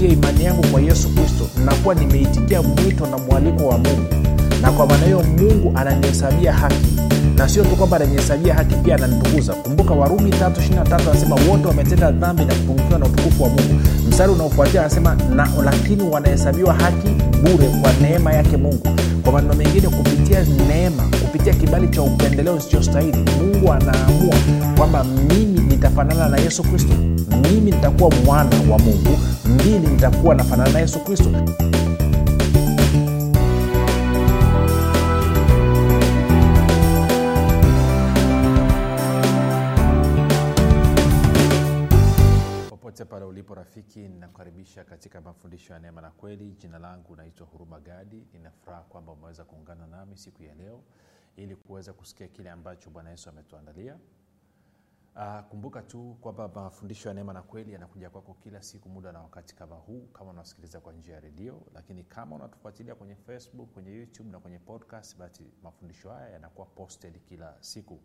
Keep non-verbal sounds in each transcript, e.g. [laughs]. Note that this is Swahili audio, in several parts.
ninapotia imani yangu kwa yesu kristo nakuwa nimeitikia mwito na mwaliko wa mungu. Na kwa maana hiyo mungu ananihesabia haki. Na sio tu kwamba ananihesabia haki pia ananitukuza. Kumbuka warumi 3 anasema wote wametenda dhambi na kupungukiwa na utukufu wa mungu. Mstari unaofuatia anasema na lakini wanahesabiwa haki bure kwa neema yake mungu. Kwa maneno mengine kupitia neema kupitia kibali cha upendeleo usichostahili mungu anaamua kwamba mimi nitafanana na yesu kristo. Mimi nitakuwa mwana wa mungu mbili nitakuwa nafanana na yesu kristo. Popote pale ulipo rafiki ninakukaribisha katika mafundisho ya neema na kweli. Jina langu naitwa huruma gadi. Ninafuraha kwamba umeweza kuungana nami siku ya leo ili kuweza kusikia kile ambacho bwana yesu ametuandalia Uh, kumbuka tu kwamba mafundisho ya neema na kweli yanakuja kwako kila siku muda na wakati kama huu kama unasikiliza kwa njia ya redio. Lakini kama unatufuatilia kwenye facebook kwenye youtube na kwenye podcast basi mafundisho haya yanakuwa posted kila siku.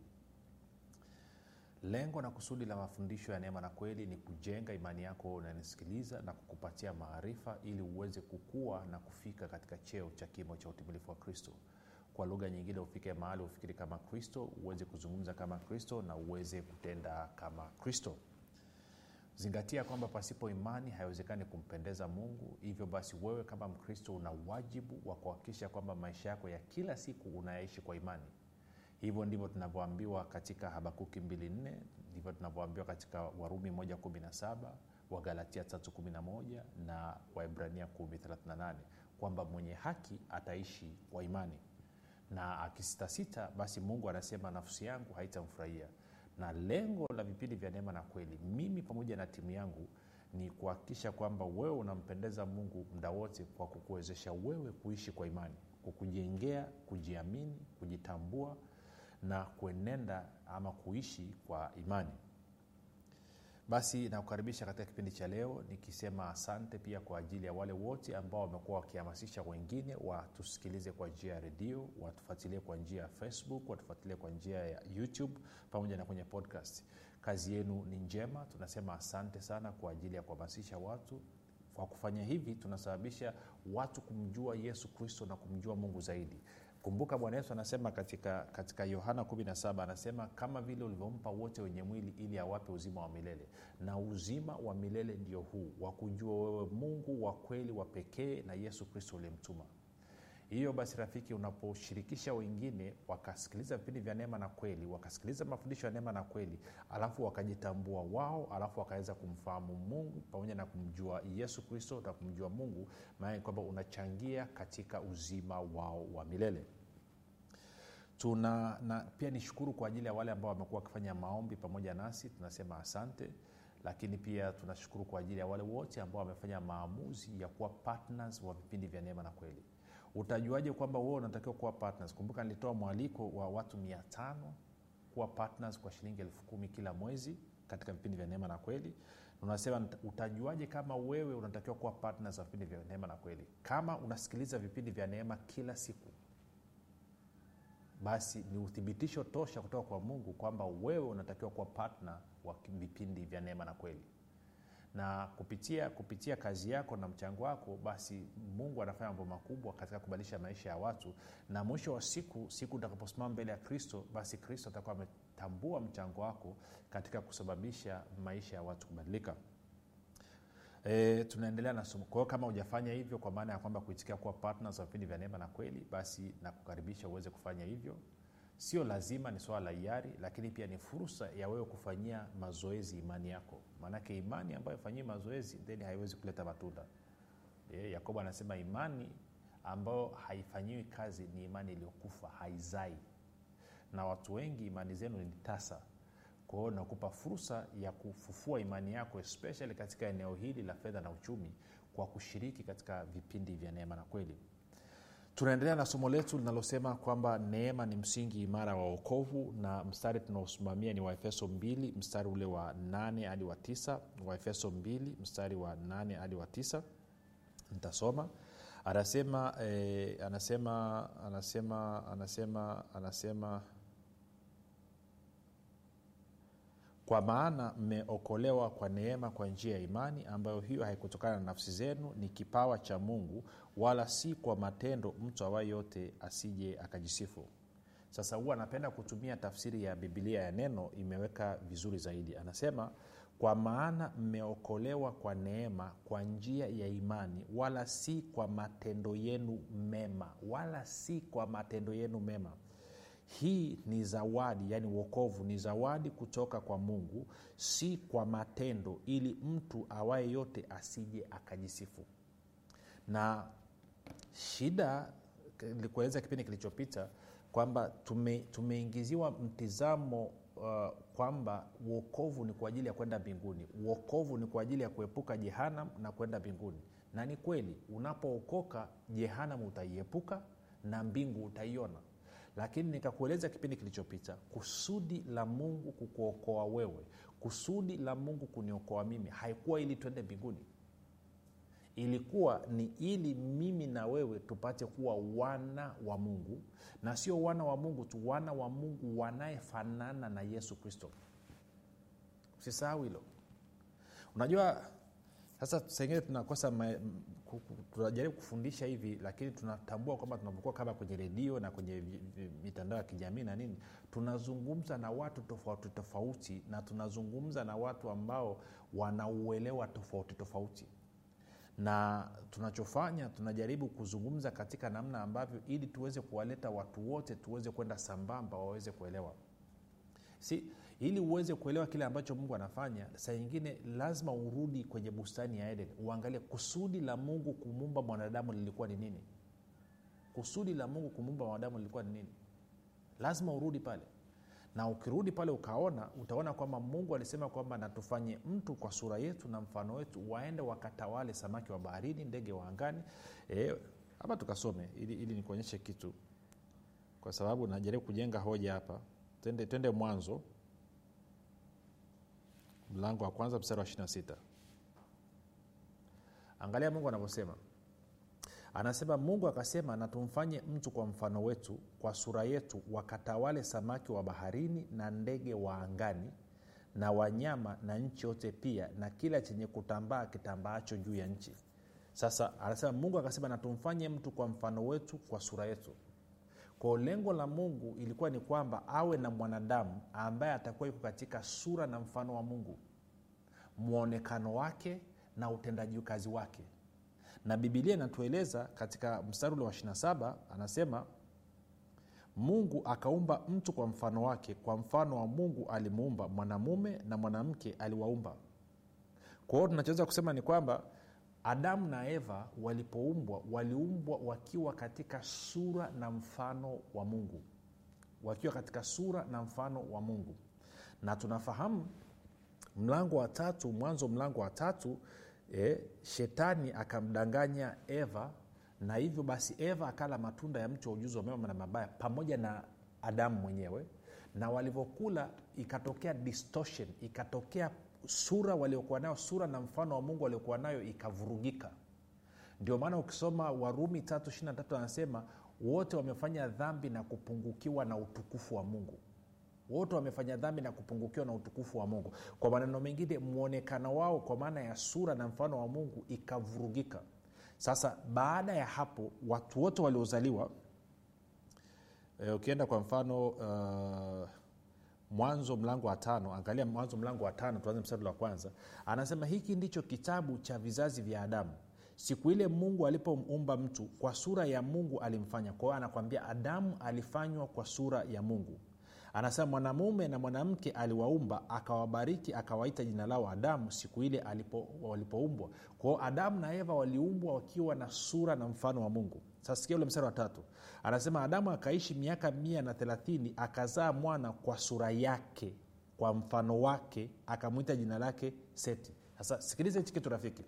Lengo na kusudi la mafundisho ya neema na kweli ni kujenga imani yako unanisikiliza na kukupatia maarifa ili uweze kukua na kufika katika cheo cha kimo cha utimilifu wa kristo kwa lugha nyingine ufike mahali ufikiri kama kristo uweze kuzungumza kama kristo na uweze kutenda kama kristo. Zingatia kwamba pasipo imani haiwezekani kumpendeza mungu. Hivyo basi wewe kama mkristo una wajibu wa kuhakikisha kwamba maisha yako ya kila siku unayaishi kwa imani. Hivyo ndivyo tunavyoambiwa katika habakuki 24 ndivyo tunavyoambiwa katika warumi 117 wagalatia 311 na waibrania 138 kwamba mwenye haki ataishi kwa imani na akisitasita basi mungu anasema nafsi yangu haitamfurahia. Na lengo la vipindi vya neema na kweli mimi pamoja na timu yangu ni kuhakikisha kwamba wewe unampendeza mungu muda wote kwa kukuwezesha wewe kuishi kwa imani kukujengea kujiamini kujitambua na kuenenda ama kuishi kwa imani basi nakukaribisha katika kipindi cha leo nikisema asante pia kwa ajili ya wale wote ambao wamekuwa wakihamasisha wengine watusikilize kwa njia ya redio watufuatilie kwa njia ya facebook watufuatilie kwa njia ya youtube pamoja na kwenye podcast. Kazi yenu ni njema tunasema asante sana kwa ajili ya kuhamasisha watu. Kwa kufanya hivi tunasababisha watu kumjua yesu kristo na kumjua mungu zaidi kumbuka bwana yesu anasema katika katika yohana 17 anasema kama vile ulivyompa wote wenye mwili ili awape uzima wa milele. Na uzima wa milele ndio huu wa kujua wewe mungu wa kweli wa pekee na yesu kristo uliyemtuma hiyo basi rafiki unaposhirikisha wengine wakasikiliza vipindi vya neema na kweli wakasikiliza mafundisho ya neema na kweli alafu wakajitambua wao alafu wakaweza kumfahamu mungu pamoja na kumjua yesu kristo na kumjua mungu maana kwamba unachangia katika uzima wao wa milele. Tuna na pia nishukuru kwa ajili ya wale ambao wamekuwa wakifanya maombi pamoja nasi tunasema asante. Lakini pia tunashukuru kwa ajili ya wale wote ambao wamefanya maamuzi ya kuwa partners wa vipindi vya neema na kweli utajuaje kwamba wewe unatakiwa kuwa partners? Kumbuka nilitoa mwaliko wa watu mia tano kuwa partners kwa shilingi elfu kumi kila mwezi katika vipindi vya neema na kweli. Unasema utajuaje kama wewe unatakiwa kuwa partners wa vipindi vya neema na kweli? Kama unasikiliza vipindi vya neema kila siku basi ni uthibitisho tosha kutoka kwa mungu kwamba wewe unatakiwa kuwa partner wa vipindi vya neema na kweli na kupitia kupitia kazi yako na mchango wako basi mungu anafanya mambo makubwa katika kubadilisha maisha ya watu. Na mwisho wa siku siku utakaposimama mbele ya kristo basi kristo atakuwa ametambua mchango wako katika kusababisha maisha ya watu kubadilika. E, tunaendelea na somo. Kwao kama hujafanya hivyo kwa maana ya kwamba kuitikia kuwa partners wa vipindi vya neema na kweli basi nakukaribisha uweze kufanya hivyo sio lazima ni swala la hiari lakini pia ni fursa ya wewe kufanyia mazoezi imani yako. Maanake imani ambayo fanyii mazoezi then haiwezi kuleta matunda. Yakobo anasema imani ambayo haifanyiwi kazi ni imani iliyokufa haizai. Na watu wengi imani zenu ni tasa. Kwa hiyo nakupa fursa ya kufufua imani yako especially katika eneo hili la fedha na uchumi kwa kushiriki katika vipindi vya neema na kweli tunaendelea na somo letu linalosema kwamba neema ni msingi imara wa okovu na mstari tunaosimamia ni waefeso 2 mstari ule wa 8 hadi wa 9 waefeso 2 mstari wa 8 hadi wa 9 nitasoma. Anasema eh, anasema anasema anasema anasema kwa maana mmeokolewa kwa neema kwa njia ya imani ambayo hiyo haikutokana na nafsi zenu ni kipawa cha mungu wala si kwa matendo mtu awaye yote asije akajisifu. Sasa huwa anapenda kutumia tafsiri ya bibilia ya neno imeweka vizuri zaidi. Anasema kwa maana mmeokolewa kwa neema kwa njia ya imani wala si kwa matendo yenu mema wala si kwa matendo yenu mema hii ni zawadi yaani uokovu ni zawadi kutoka kwa mungu si kwa matendo ili mtu awaye yote asije akajisifu. Na shida nilikueleza kipindi kilichopita kwamba tume, tumeingiziwa mtizamo uh, kwamba uokovu ni kwa ajili ya kwenda mbinguni. Uokovu ni kwa ajili ya kuepuka jehanam na kwenda mbinguni. Na ni kweli unapookoka jehanam utaiepuka na mbingu utaiona lakini nikakueleza kipindi kilichopita kusudi la mungu kukuokoa wewe kusudi la mungu kuniokoa mimi haikuwa ili twende mbinguni. Ilikuwa ni ili mimi na wewe tupate kuwa wana wa mungu na sio wana wa mungu tu wana wa mungu wanayefanana na yesu kristo. Usisahau hilo. Unajua sasa sengine tunakosa tunajaribu kufundisha hivi lakini tunatambua kwamba tunapokuwa kama kwenye redio na kwenye mitandao ya kijamii na nini tunazungumza na watu tofauti tofauti na tunazungumza na watu ambao wanauelewa tofauti tofauti. Na tunachofanya tunajaribu kuzungumza katika namna ambavyo ili tuweze kuwaleta watu wote tuweze kwenda sambamba waweze kuelewa. Si ili uweze kuelewa kile ambacho mungu anafanya saa nyingine lazima urudi kwenye bustani ya eden uangalie kusudi la mungu kumumba mwanadamu lilikuwa ni nini. Kusudi la mungu kumumba mwanadamu lilikuwa ni nini? Lazima urudi pale. Na ukirudi pale ukaona utaona kwamba mungu alisema kwamba natufanye mtu kwa sura yetu na mfano wetu waende wakatawale samaki wa baharini ndege wa angani. Hapa e, tukasome ili, ili nikuonyeshe kitu. Kwa sababu najaribu kujenga hoja hapa. Twende mwanzo mlango wa kwanza mstari wa 26 angalia mungu anavyosema. Anasema mungu akasema na tumfanye mtu kwa mfano wetu kwa sura yetu wakatawale samaki wa baharini na ndege wa angani na wanyama na nchi yote pia na kila chenye kutambaa kitambaacho juu ya nchi. Sasa anasema mungu akasema na tumfanye mtu kwa mfano wetu kwa sura yetu kwao lengo la mungu ilikuwa ni kwamba awe na mwanadamu ambaye atakuwa yuko katika sura na mfano wa mungu. Mwonekano wake na utendaji kazi wake. Na bibilia inatueleza katika mstari ule wa 27 anasema mungu akaumba mtu kwa mfano wake kwa mfano wa mungu alimuumba mwanamume na mwanamke aliwaumba. Kwa hiyo tunachoweza kusema ni kwamba adamu na eva walipoumbwa waliumbwa wakiwa katika sura na mfano wa mungu. Wakiwa katika sura na mfano wa mungu. Na tunafahamu mlango wa tatu mwanzo mlango wa tatu e, shetani akamdanganya eva na hivyo basi eva akala matunda ya mti wa ujuzi wa mema na mabaya pamoja na adamu mwenyewe. Na walivyokula ikatokea distortion ikatokea sura waliokuwa nayo sura na mfano wa mungu waliokuwa nayo ikavurugika. Ndio maana ukisoma warumi tatu ishiri tatu anasema wote wamefanya dhambi na kupungukiwa na utukufu wa mungu. Wote wamefanya dhambi na kupungukiwa na utukufu wa mungu. Kwa maneno mengine mwonekano wao kwa maana ya sura na mfano wa mungu ikavurugika. Sasa baada ya hapo watu wote waliozaliwa e, ukienda kwa mfano uh, mwanzo mlango wa tano angalia mwanzo mlango wa tano tuanze mstari wa kwanza. Anasema hiki ndicho kitabu cha vizazi vya adamu. Siku ile mungu alipoumba mtu kwa sura ya mungu alimfanya. Kwa anakwambia adamu alifanywa kwa sura ya mungu. Anasema mwanamume na mwanamke aliwaumba akawabariki akawaita jina lao adamu siku ile alipo, walipoumbwa. Kwao adamu na eva waliumbwa wakiwa na sura na mfano wa mungu sasa sikia ule mstari wa tatu. Anasema adamu akaishi miaka mia na thelathini akazaa mwana kwa sura yake kwa mfano wake akamwita jina lake seti. Sasa sikiliza hichi kitu rafiki.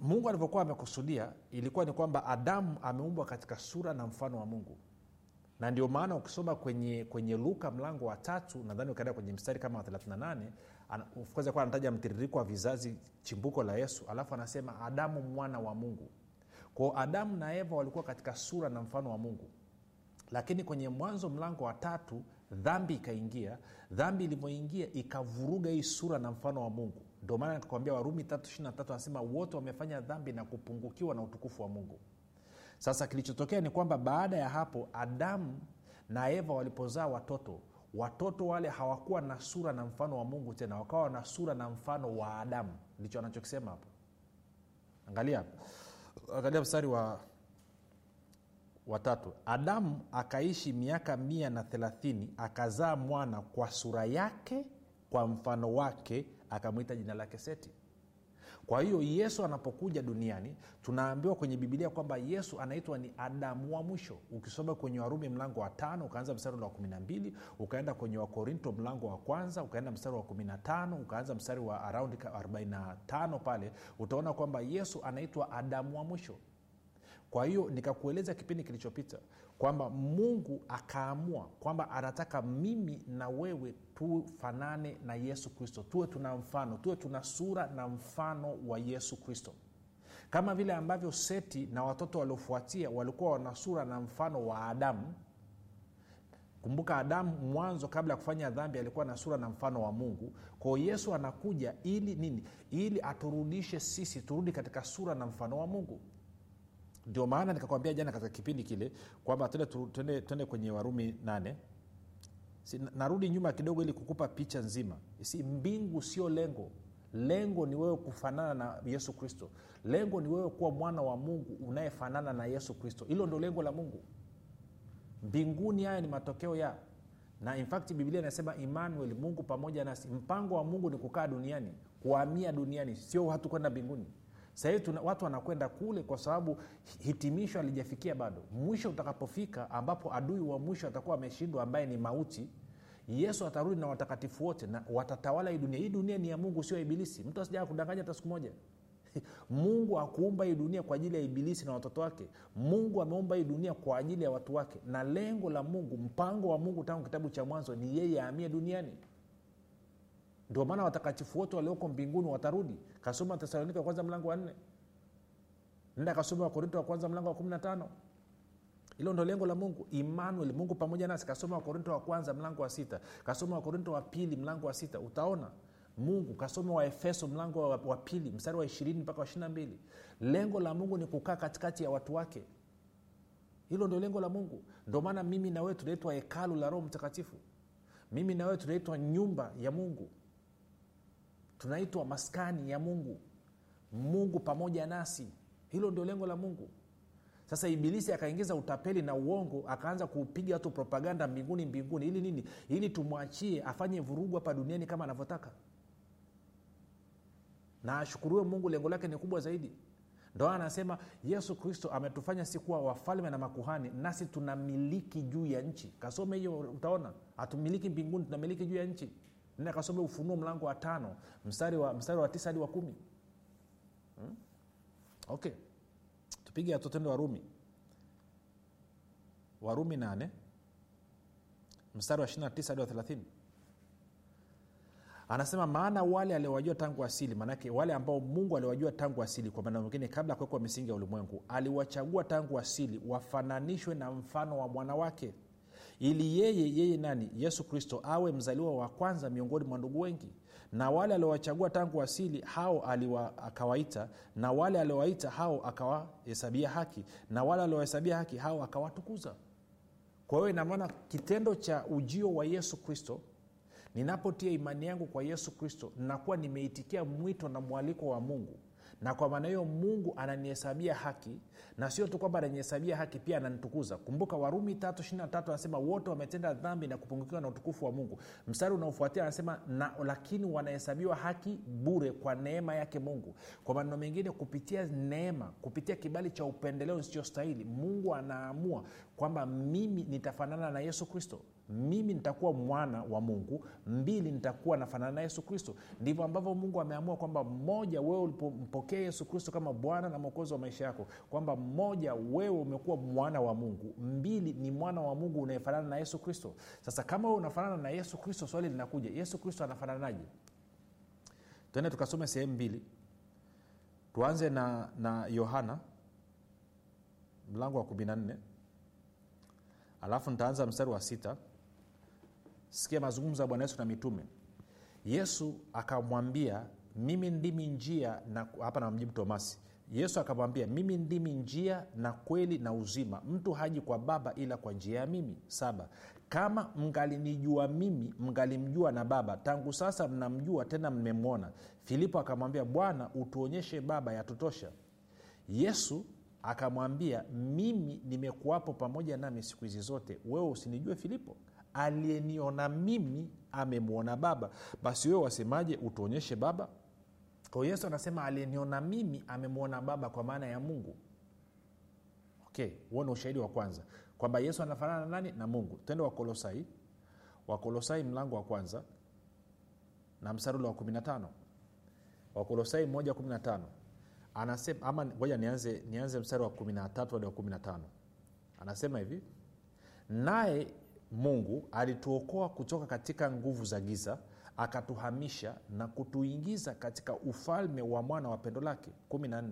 Mungu alivyokuwa amekusudia ilikuwa ni kwamba adamu ameumbwa katika sura na mfano wa mungu. Na ndio maana ukisoma kwenye kwenye luka mlango wa tatu nadhani ukaenda kwenye mstari kama wa 38 kuwa anataja mtiririko wa vizazi chimbuko la yesu alafu anasema adamu mwana wa mungu kwao adamu na eva walikuwa katika sura na mfano wa mungu. Lakini kwenye mwanzo mlango wa tatu dhambi ikaingia. Dhambi ilivyoingia ikavuruga hii sura na mfano wa mungu. Ndio maana nikakwambia warumi 3 anasema wote wamefanya dhambi na kupungukiwa na utukufu wa mungu. Sasa kilichotokea ni kwamba baada ya hapo adamu na eva walipozaa watoto watoto wale hawakuwa na sura na mfano wa mungu tena wakawa na sura na mfano wa adamu ndicho anachokisema hapo. Angalia angalia mstari wa watatu adamu akaishi miaka mia na thelathini akazaa mwana kwa sura yake kwa mfano wake akamwita jina lake seti kwa hiyo yesu anapokuja duniani tunaambiwa kwenye bibilia kwamba yesu anaitwa ni adamu wa mwisho. Ukisoma kwenye warumi mlango wa tano ukaanza mstari wa kumi na mbili ukaenda kwenye wakorinto mlango wa kwanza ukaenda mstari wa kumi na tano ukaanza mstari wa araundi 45 pale utaona kwamba yesu anaitwa adamu wa mwisho kwa hiyo nikakueleza kipindi kilichopita kwamba mungu akaamua kwamba anataka mimi na wewe tufanane na yesu kristo. Tuwe tuna mfano tuwe tuna sura na mfano wa yesu kristo. Kama vile ambavyo seti na watoto waliofuatia walikuwa wana sura na mfano wa adamu. Kumbuka adamu mwanzo kabla ya kufanya dhambi alikuwa na sura na mfano wa mungu. Kwao yesu anakuja ili nini? Ili aturudishe sisi turudi katika sura na mfano wa mungu ndio maana nikakwambia jana katika kipindi kile kwamba twende kwenye warumi nane. Si, narudi nyuma kidogo ili kukupa picha nzima. Si mbingu sio lengo. Lengo ni wewe kufanana na yesu kristo. Lengo ni wewe kuwa mwana wa mungu unayefanana na yesu kristo. Hilo ndo lengo la mungu. Mbinguni haya ni matokeo ya. Na infact biblia inasema emmanuel mungu pamoja nasi. Mpango wa mungu ni kukaa duniani kuhamia duniani. Sio watu kwenda mbinguni sahii watu wanakwenda kule kwa sababu hitimisho alijafikia bado. Mwisho utakapofika ambapo adui wa mwisho atakuwa ameshindwa ambaye ni mauti yesu atarudi na watakatifu wote na watatawala hii dunia. Hii dunia ni ya mungu sio ibilisi. Mtu asijaa kudanganya hata siku moja. [laughs] Mungu akuumba hii dunia kwa ajili ya ibilisi na watoto wake. Mungu ameumba hii dunia kwa ajili ya watu wake. Na lengo la mungu mpango wa mungu tangu kitabu cha mwanzo ni yeye aamie duniani ndio maana watakatifu wote walioko mbinguni watarudi. Kasoma tesalonika wa kwanza mlango wa nne. Nenda kasoma wakorinto wa kwanza mlango wa kumi na tano. Hilo ndo lengo la mungu. Emmanuel mungu pamoja nasi. Kasoma wakorinto wa kwanza mlango wa sita. Kasoma wakorinto wa pili mlango wa sita. Utaona mungu kasoma waefeso mlango wa, wa pili mstari wa ishirini mpaka wa ishirina mbili. Lengo la mungu ni kukaa katikati ya watu wake. Hilo ndio lengo la mungu. Ndio maana mimi na tunaitwa hekalu la roho mtakatifu. Mimi na tunaitwa nyumba ya mungu tunaitwa maskani ya mungu. Mungu pamoja nasi. Hilo ndio lengo la mungu. Sasa ibilisi akaingiza utapeli na uongo akaanza kupiga watu propaganda mbinguni mbinguni. Ili nini? Ili tumwachie afanye vurugu hapa duniani kama anavyotaka. Na ashukuriwe mungu lengo lake ni kubwa zaidi. Ndo anasema yesu kristo ametufanya si kuwa wafalme na makuhani nasi tunamiliki juu ya nchi. Kasome hiyo utaona. Hatumiliki mbinguni tunamiliki juu ya nchi nenda ufunuo mlango wa tano mstari wa, mstari wa tisa hadi wa kumi. Hmm? okay. Tupige hatutendo warumi. Warumi nane mstari wa 29 hadi wa 30 anasema maana wale aliowajua tangu asili maanake wale ambao mungu aliwajua tangu asili kwa maana mengine kabla ya kuwekwa misingi ya ulimwengu aliwachagua tangu asili wafananishwe na mfano wa mwana wake ili yeye yeye nani? Yesu kristo awe mzaliwa wa kwanza miongoni mwa ndugu wengi. Na wale aliowachagua tangu asili hao aliwa, akawaita. Na wale aliowaita hao akawahesabia haki. Na wale aliowahesabia haki hao akawatukuza. Kwa hiyo inamaana kitendo cha ujio wa yesu kristo ninapotia imani yangu kwa yesu kristo nakuwa nimeitikia mwito na mwaliko wa mungu na kwa maana hiyo mungu ananihesabia haki na sio tu kwamba ananihesabia haki pia ananitukuza. Kumbuka warumi tatu anasema wote wametenda dhambi na kupungukiwa na utukufu wa mungu. Mstari unaofuatia anasema na lakini wanahesabiwa haki bure kwa neema yake mungu. Kwa maneno mengine kupitia neema kupitia kibali cha upendeleo nisichostahili mungu anaamua kwamba mimi nitafanana na yesu kristo mimi nitakuwa mwana wa mungu mbili nitakuwa nafanana na yesu kristo. Ndivyo ambavyo mungu ameamua kwamba mmoja wewe ulipompokea yesu kristo kama bwana na mwokozi wa maisha yako kwamba mmoja wewe umekuwa mwana wa mungu mbili ni mwana wa mungu unayefanana na yesu kristo. Sasa kama wewe unafanana na yesu kristo swali linakuja yesu kristo anafananaje? Tuende tukasome sehemu mbili. Tuanze na na yohana mlango wa kumi na nne. Alafu nitaanza mstari wa sita sikia mazungumzo ya bwana yesu na mitume. Yesu akamwambia mimi ndimi njia na hapa namjibu tomasi. Yesu akamwambia mimi ndimi njia na kweli na uzima. Mtu haji kwa baba ila kwa njia ya mimi. Saba. Kama mngalinijua mimi mngalimjua na baba. Tangu sasa mnamjua tena mmemwona. Filipo akamwambia bwana utuonyeshe baba yatutosha. Yesu akamwambia mimi nimekuwapo pamoja nami siku hizi zote. Wewe usinijue filipo aliyeniona mimi amemwona baba. Basi wewe wasemaje? Utuonyeshe baba. Kwa yesu anasema aliyeniona mimi amemwona baba kwa maana ya mungu. Okay huo ni ushahidi wa kwanza. Kwamba yesu anafanana na nani? Na mungu. Twende wakolosai. Wakolosai mlango wa kwanza na mstari wa 15 wakolosai 115 anasema ama ngoja nianze, nianze mstari wa 13 hadi wa 15 anasema hivi naye mungu alituokoa kutoka katika nguvu za giza akatuhamisha na kutuingiza katika ufalme wa mwana wa pendo lake. 14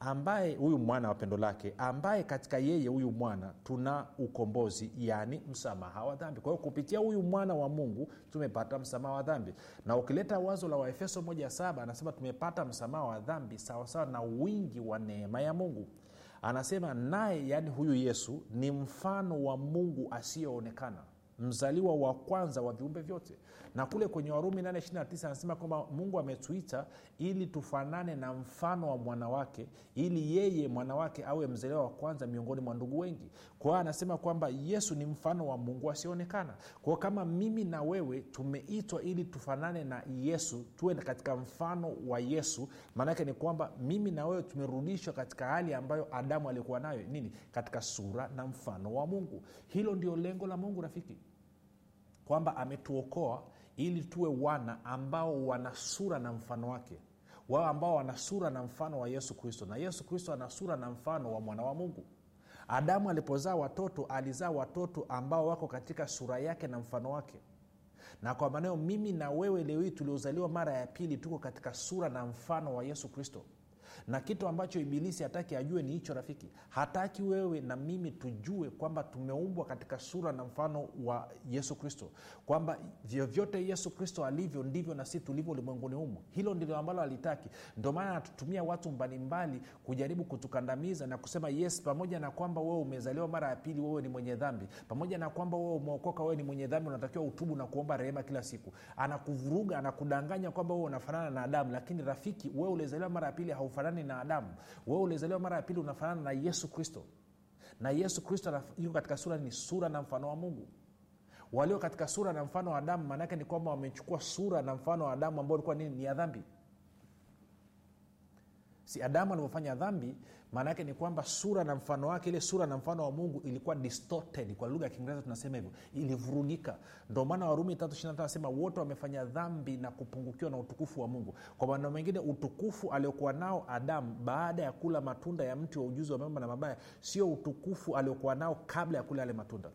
ambaye huyu mwana wa pendo lake ambaye katika yeye huyu mwana tuna ukombozi yaani msamaha wa dhambi. Kwa hiyo kupitia huyu mwana wa mungu tumepata msamaha wa dhambi. Na ukileta wazo la waefeso 17 anasema tumepata msamaha wa dhambi sawasawa na wingi wa neema ya mungu anasema naye yaani huyu yesu ni mfano wa mungu asiyeonekana mzaliwa wa kwanza wa viumbe vyote. Na kule kwenye warumi 829 anasema kwamba mungu ametuita ili tufanane na mfano wa mwanawake ili yeye mwanawake awe mzaliwa wa kwanza miongoni mwa ndugu wengi kwa anasema kwamba yesu ni mfano wa mungu asioonekana kwao kama mimi na wewe tumeitwa ili tufanane na yesu tuwe katika mfano wa yesu maanake ni kwamba mimi na wewe tumerudishwa katika hali ambayo adamu alikuwa nayo. Nini? Katika sura na mfano wa mungu. Hilo ndio lengo la mungu rafiki. Kwamba ametuokoa ili tuwe wana ambao wana sura na mfano wake. Wao ambao wana sura na mfano wa yesu kristo. Na yesu kristo ana sura na mfano wa mwana wa mungu adamu alipozaa watoto alizaa watoto ambao wako katika sura yake na mfano wake. Na kwa maneo mimi na wewe leo hii tuliozaliwa mara ya pili tuko katika sura na mfano wa yesu kristo na kitu ambacho ibilisi hataki ajue ni hicho rafiki. Hataki wewe na mimi tujue kwamba tumeumbwa katika sura na mfano wa yesu kristo. Kwamba vyovyote yesu kristo alivyo ndivyo na si tulivyo ulimwenguni humo hilo ndilo ambalo alitaki ndio maana anatutumia watu mbalimbali kujaribu kutukandamiza na kusema yes pamoja na kwamba wewe umezaliwa mara ya pili wewe ni mwenye dhambi. Pamoja na kwamba wewe umeokoka wewe ni mwenye dhambi unatakiwa utubu na kuomba rehema kila siku. Anakuvuruga anakudanganya kwamba wewe unafanana na adamu. Lakini rafiki wewe ulizaliwa mara ya pili haufanani na adamu. Wewe ulizaliwa mara ya pili unafanana na yesu kristo. Na yesu kristo yuko katika sura ni sura na mfano wa mungu. Walio katika sura na mfano wa adamu maanaake ni kwamba wamechukua sura na mfano wa adamu ambao ulikuwa nini ni ya dhambi si adamu alivyofanya dhambi maana yake ni kwamba sura na mfano wake ile sura na mfano wa mungu ilikuwa distorted. Kwa lugha ya kiingereza tunasema hivyo ilivurugika. Ndio maana warumi anasema wote wamefanya dhambi na kupungukiwa na utukufu wa mungu. Kwa maneno mengine utukufu aliokuwa nao adamu baada ya kula matunda ya mti wa ujuzi wa mema na mabaya sio utukufu aliokuwa nao kabla ya kula yale matunda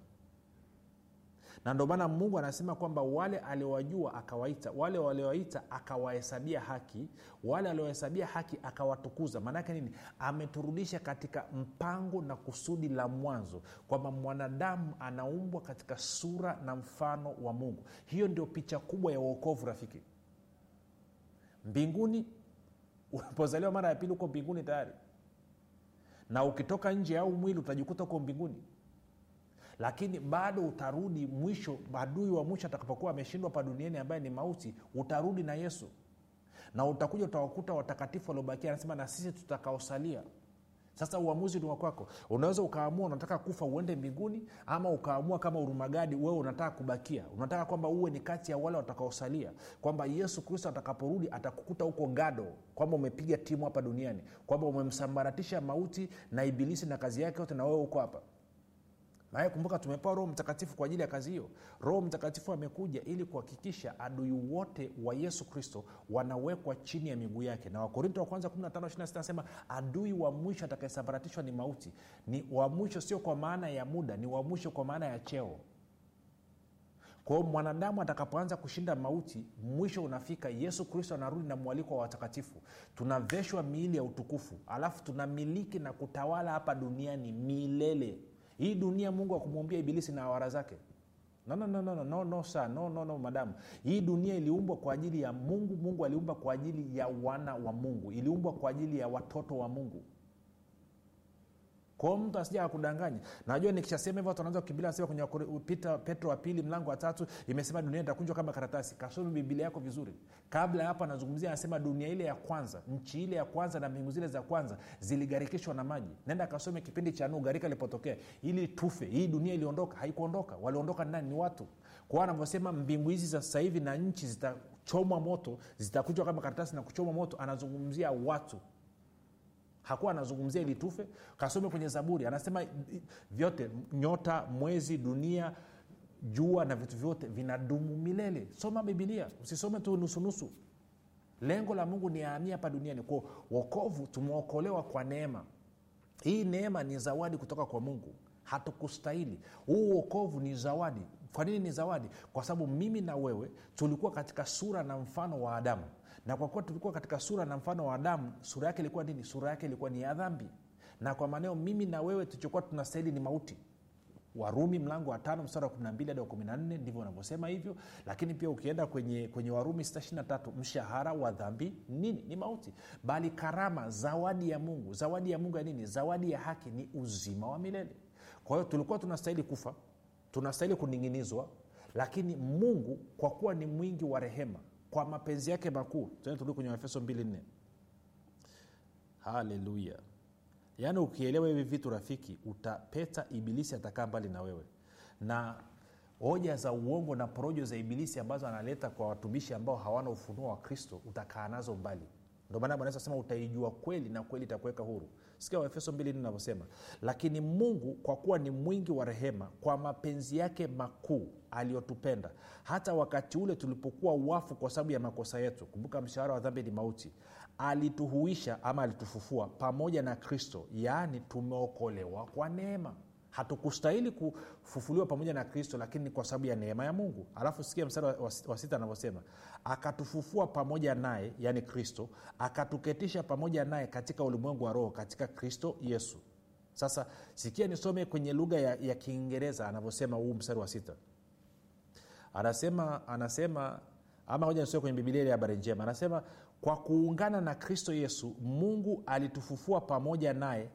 na ndio maana mungu anasema kwamba wale aliowajua akawaita wale waliowaita akawahesabia haki wale aliowahesabia haki akawatukuza. Maanaake nini? Ameturudisha katika mpango na kusudi la mwanzo kwamba mwanadamu anaumbwa katika sura na mfano wa mungu. Hiyo ndio picha kubwa ya uokovu rafiki. Mbinguni [laughs] unapozaliwa mara ya pili huko mbinguni tayari. Na ukitoka nje au mwili utajikuta huko mbinguni lakini bado utarudi mwisho adui wa mwisho atakapokuwa ameshindwa pa duniani ambaye ni mauti utarudi na yesu. Na utakuja utawakuta watakatifu waliobakia anasema na sisi tutakaosalia. Sasa uamuzi ni wakwako unaweza ukaamua unataka kufa uende mbinguni ama ukaamua kama urumagadi wewe unataka kubakia. Unataka kwamba uwe ni kati ya wale watakaosalia. Kwamba yesu kristo atakaporudi atakukuta huko gado kwamba umepiga timu hapa duniani. Kwamba umemsambaratisha mauti na ibilisi na kazi yake yote na wewe huko hapa maana kumbuka tumepewa roho mtakatifu kwa ajili ya kazi hiyo. Roho mtakatifu amekuja ili kuhakikisha adui wote wa yesu kristo wanawekwa chini ya miguu yake. Na wakorinto wa kwanza 15 anasema adui wa mwisho atakayesambaratishwa ni mauti. Ni wa mwisho sio kwa maana ya muda ni wa mwisho kwa maana ya cheo. Kwao mwanadamu atakapoanza kushinda mauti mwisho unafika yesu kristo anarudi na mwaliko wa watakatifu. Tunaveshwa miili ya utukufu. Alafu tunamiliki na kutawala hapa duniani milele hii dunia mungu akumwambia ibilisi na awara zake. No, no, no, no, no, no, no, sir. no, no, no madamu hii dunia iliumbwa kwa ajili ya mungu. Mungu aliumba kwa ajili ya wana wa mungu. Iliumbwa kwa ajili ya watoto wa mungu kwao mtu asija akudanganya najua nikishasema hivyo watu wanaanza kukimbilia nasema kwenye Pita- petro wa pili mlango wa tatu imesema dunia itakunjwa kama karatasi. Kasomi biblia yako vizuri. Kabla hapo anazungumzia anasema dunia ile ya kwanza nchi ile ya kwanza na mbingu zile za kwanza ziligarikishwa na maji. Nenda kasome kipindi cha nuhu garika ilipotokea ili tufe hii dunia iliondoka haikuondoka. Waliondoka ndani ni watu. Kwao anavyosema mbingu hizi sasa hivi na nchi zitachomwa moto zitakunjwa kama karatasi na kuchomwa moto anazungumzia watu hakuwa anazungumzia ili tufe. Kasome kwenye zaburi anasema vyote nyota mwezi dunia jua na vitu vyote vinadumu milele. Soma bibilia usisome tu nusunusu lengo la mungu ni aamia hapa duniani. Kwa wokovu tumeokolewa kwa neema. Hii neema ni zawadi kutoka kwa mungu. Hatukustahili. Huu uokovu ni zawadi. Kwa nini ni zawadi? Kwa sababu mimi na wewe tulikuwa katika sura na mfano wa adamu na kwa kuwa tulikuwa katika sura na mfano wa adamu sura yake ilikuwa nini? Sura yake ilikuwa ni ya dhambi. Na kwa maneo mimi na wewe tulichokuwa tunastahili ni mauti. Warumi mlango wa tano mstari wa 12 hadi wa 14 ndivyo unavyosema hivyo. Lakini pia ukienda kwenye, kwenye warumi 623 mshahara wa dhambi nini? Ni mauti. Bali karama zawadi ya mungu. Zawadi ya mungu ya nini? Zawadi ya haki ni uzima wa milele. Kwa hiyo tulikuwa tunastahili kufa tunastahili kuning'inizwa lakini mungu kwa kuwa ni mwingi wa rehema kwa mapenzi yake makuu turudi kwenye efeso 24 haleluya. Yaani ukielewa hivi vitu rafiki utapeta ibilisi atakaa mbali na wewe. Na hoja za uongo na porojo za ibilisi ambazo analeta kwa watumishi ambao hawana ufunuo wa kristo utakaa nazo mbali. Ndio maana bwana Yesu asema utaijua kweli na kweli itakuweka huru sikia waefeso mbili navyosema lakini mungu kwa kuwa ni mwingi wa rehema kwa mapenzi yake makuu aliyotupenda hata wakati ule tulipokuwa wafu kwa sababu ya makosa yetu. Kumbuka mshahara wa dhambi ni mauti. Alituhuisha ama alitufufua pamoja na kristo yaani tumeokolewa kwa neema hatukustahili kufufuliwa pamoja na kristo lakini ni kwa sababu ya neema ya mungu. Alafu sikia mstari wa, sita anavyosema akatufufua pamoja naye yaani kristo akatuketisha pamoja naye katika ulimwengu wa roho katika kristo yesu. Sasa sikia nisome kwenye lugha ya, ya kiingereza anavyosema huu mstari wa sita. Anasema anasema ama hoja nisome kwenye bibilia ile habari njema. Anasema kwa kuungana na kristo yesu mungu alitufufua pamoja naye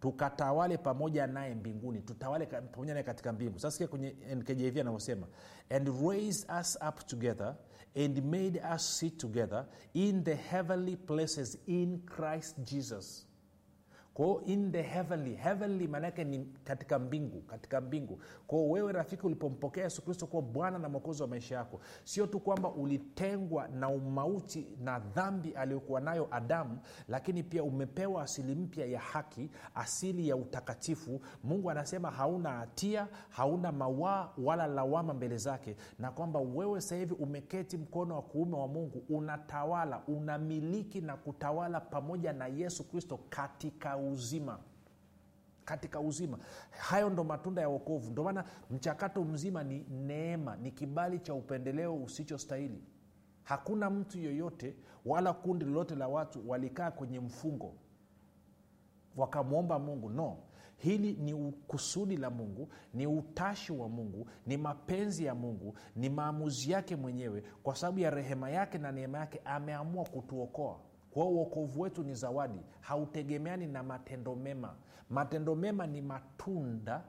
tukatawale pamoja naye mbinguni tutawale pamoja naye katika mbingu. Sasa sikia kwenye nkjv anavyosema and raised us up together and made us sit together in the heavenly places in christ jesus kwao in the heavenly heavenly maanaake ni katika mbingu katika mbingu. Kwao wewe rafiki ulipompokea yesu kristo kuwa bwana na mwokozi wa maisha yako sio tu kwamba ulitengwa na umauti na dhambi aliyokuwa nayo adamu lakini pia umepewa asili mpya ya haki asili ya utakatifu. Mungu anasema hauna hatia hauna mawaa wala lawama mbele zake na kwamba wewe sahivi hivi umeketi mkono wa kuume wa mungu unatawala unamiliki na kutawala pamoja na yesu kristo katika uzima katika uzima. Hayo ndo matunda ya wokovu. Ndo maana mchakato mzima ni neema ni kibali cha upendeleo usichostahili. Hakuna mtu yoyote wala kundi lolote la watu walikaa kwenye mfungo wakamwomba mungu. No hili ni kusudi la mungu ni utashi wa mungu ni mapenzi ya mungu ni maamuzi yake mwenyewe kwa sababu ya rehema yake na neema yake ameamua kutuokoa kwa uokovu wetu ni zawadi. Hautegemeani na matendo mema. Matendo mema ni matunda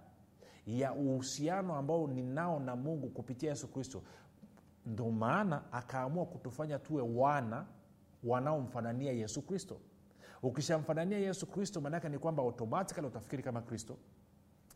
ya uhusiano ambao ninao na mungu kupitia yesu kristo. Ndo maana akaamua kutufanya tuwe wana wanaomfanania yesu kristo. Ukishamfanania yesu kristo maanaake ni kwamba automatikali utafikiri kama kristo.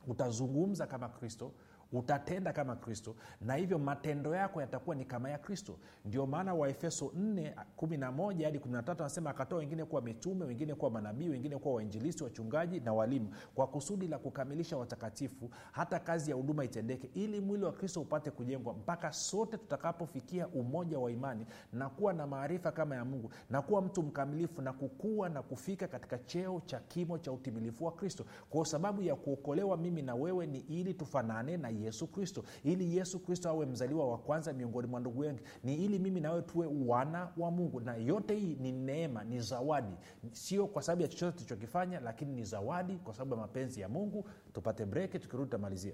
Utazungumza kama kristo utatenda kama kristo na hivyo matendo yako yatakuwa ni kama ya kristo. Ndio maana waefeso 4 11 hadi 13 anasema akatoa wengine kuwa mitume wengine kuwa manabii wengine kuwa wainjilisi wachungaji na walimu kwa kusudi la kukamilisha watakatifu hata kazi ya huduma itendeke ili mwili wa kristo upate kujengwa mpaka sote tutakapofikia umoja wa imani na kuwa na maarifa kama ya mungu na kuwa mtu mkamilifu na kukua na kufika katika cheo cha kimo cha utimilifu wa kristo. Kwa sababu ya kuokolewa mimi na wewe ni ili tufanane na yesu kristo. Ili yesu kristo awe mzaliwa wa kwanza miongoni mwa ndugu wengi ni ili mimi nawe tuwe wana wa mungu. Na yote hii ni neema ni zawadi. Sio kwa sababu ya chochote tulichokifanya lakini ni zawadi kwa sababu ya mapenzi ya mungu. Tupate breki tukirudi tutamalizia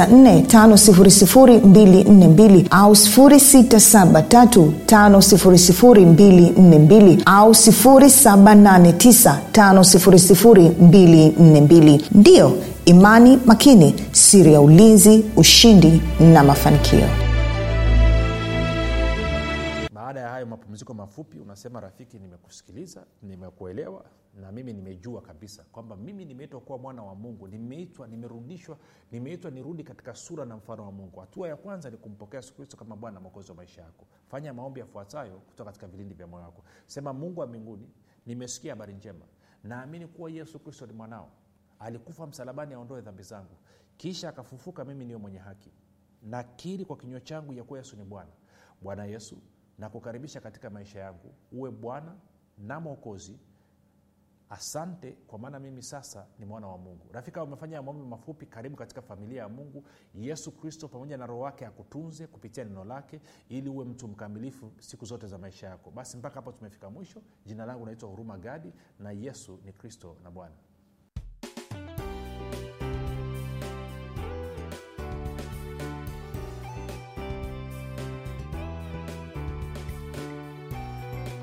7645242 au 6735242 au 7895242 ndiyo imani makini siri ya ulinzi ushindi na mafanikio. Baada ya hayo mapumziko mafupi unasema rafiki nimekusikiliza nimekuelewa na mimi nimejua kabisa kwamba mimi nimeitwa kuwa mwana wa mungu nimeitwa nimerudishwa nimeitwa nirudi katika sura na mfano wa mungu. Hatua ya kwanza ni kumpokea yesu kristo kama bwana mwokozi wa maisha yako. Fanya maombi yafuatayo kutoka katika vilindi vya moyo wako. Sema mungu wa mbinguni nimesikia habari njema. Naamini kuwa yesu kristo ni mwanao. Alikufa msalabani aondoe dhambi zangu. Kisha akafufuka mimi niyo mwenye haki. Nakiri kwa kinywa changu ya kuwa yesu ni bwana. Bwana yesu nakukaribisha katika maisha yangu. Uwe bwana na mwokozi asante kwa maana mimi sasa ni mwana wa mungu. Rafika umefanya maombi mafupi karibu katika familia ya mungu. Yesu kristo pamoja na roho wake akutunze kupitia neno lake ili uwe mtu mkamilifu siku zote za maisha yako. Basi mpaka hapo tumefika mwisho. Jina langu naitwa huruma gadi na yesu ni kristo na bwana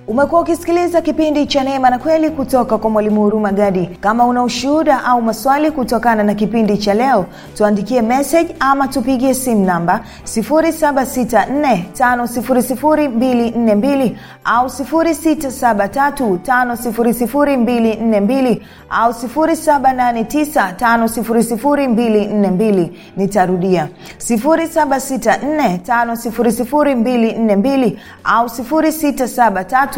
umekuwa ukisikiliza kipindi cha neema na kweli kutoka kwa mwalimu huruma gadi. Kama una ushuhuda au maswali kutokana na kipindi cha leo tuandikie message ama tupigie simu namba 7645242 au 6735242 au 7895242 nitarudia. 7645242 au 673